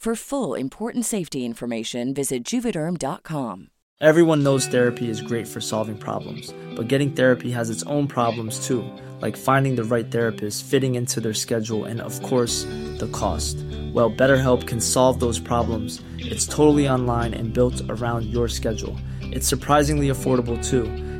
For full important safety information, visit juvederm.com. Everyone knows therapy is great for solving problems, but getting therapy has its own problems too, like finding the right therapist, fitting into their schedule, and of course, the cost. Well, BetterHelp can solve those problems. It's totally online and built around your schedule. It's surprisingly affordable too.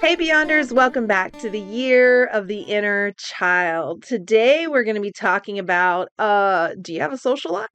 Hey Beyonders, welcome back to the year of the inner child. Today we're going to be talking about uh do you have a social life?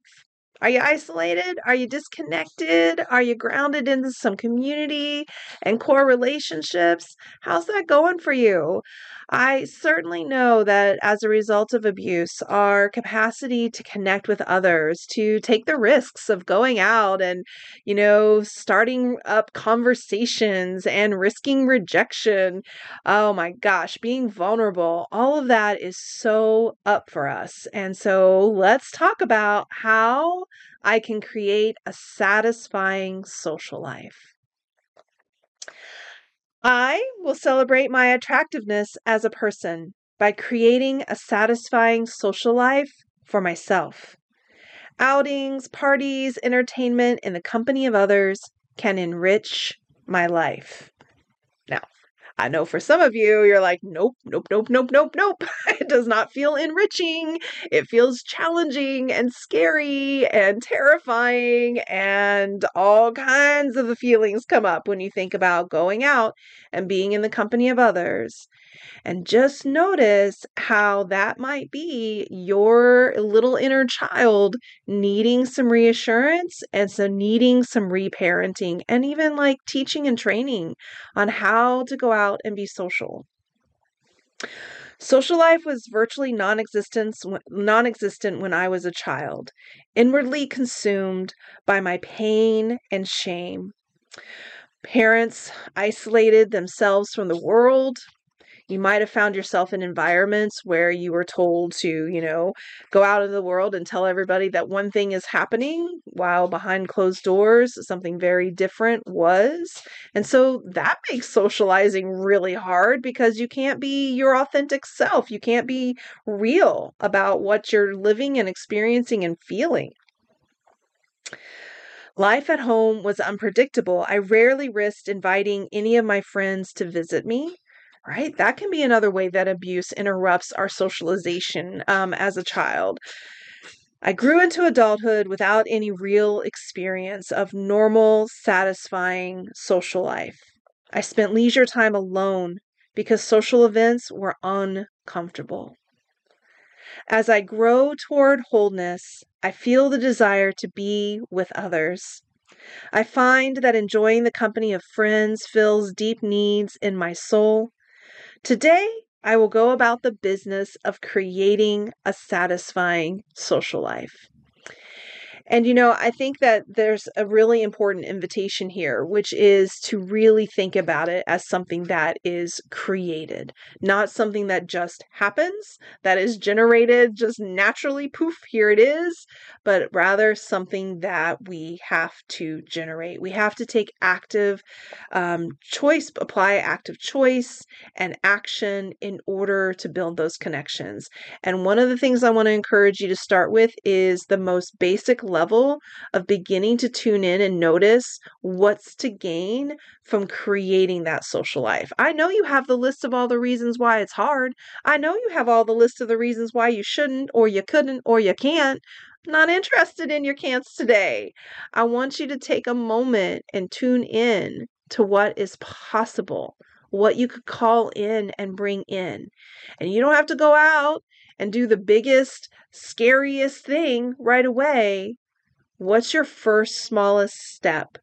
Are you isolated? Are you disconnected? Are you grounded into some community and core relationships? How's that going for you? I certainly know that as a result of abuse, our capacity to connect with others, to take the risks of going out and, you know, starting up conversations and risking rejection. Oh my gosh, being vulnerable, all of that is so up for us. And so let's talk about how I can create a satisfying social life. I will celebrate my attractiveness as a person by creating a satisfying social life for myself. Outings, parties, entertainment in the company of others can enrich my life. Now, I know for some of you, you're like, nope, nope, nope, nope, nope, nope. it does not feel enriching. It feels challenging and scary and terrifying, and all kinds of the feelings come up when you think about going out and being in the company of others. And just notice how that might be your little inner child needing some reassurance and so needing some reparenting and even like teaching and training on how to go out and be social. Social life was virtually non-existent non-existent when I was a child, inwardly consumed by my pain and shame. Parents isolated themselves from the world, you might have found yourself in environments where you were told to, you know, go out into the world and tell everybody that one thing is happening while behind closed doors something very different was. And so that makes socializing really hard because you can't be your authentic self. You can't be real about what you're living and experiencing and feeling. Life at home was unpredictable. I rarely risked inviting any of my friends to visit me right? That can be another way that abuse interrupts our socialization um, as a child. I grew into adulthood without any real experience of normal, satisfying social life. I spent leisure time alone because social events were uncomfortable. As I grow toward wholeness, I feel the desire to be with others. I find that enjoying the company of friends fills deep needs in my soul. Today, I will go about the business of creating a satisfying social life. And, you know, I think that there's a really important invitation here, which is to really think about it as something that is created, not something that just happens, that is generated just naturally, poof, here it is, but rather something that we have to generate. We have to take active um, choice, apply active choice and action in order to build those connections. And one of the things I want to encourage you to start with is the most basic level of beginning to tune in and notice what's to gain from creating that social life. I know you have the list of all the reasons why it's hard. I know you have all the list of the reasons why you shouldn't, or you couldn't, or you can't. not interested in your can'ts today. I want you to take a moment and tune in to what is possible, what you could call in and bring in. And you don't have to go out and do the biggest, scariest thing right away. What's your first smallest step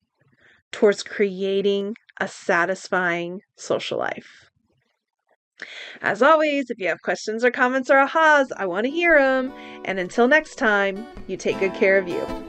towards creating a satisfying social life? As always, if you have questions or comments or ahas, I want to hear them. And until next time, you take good care of you.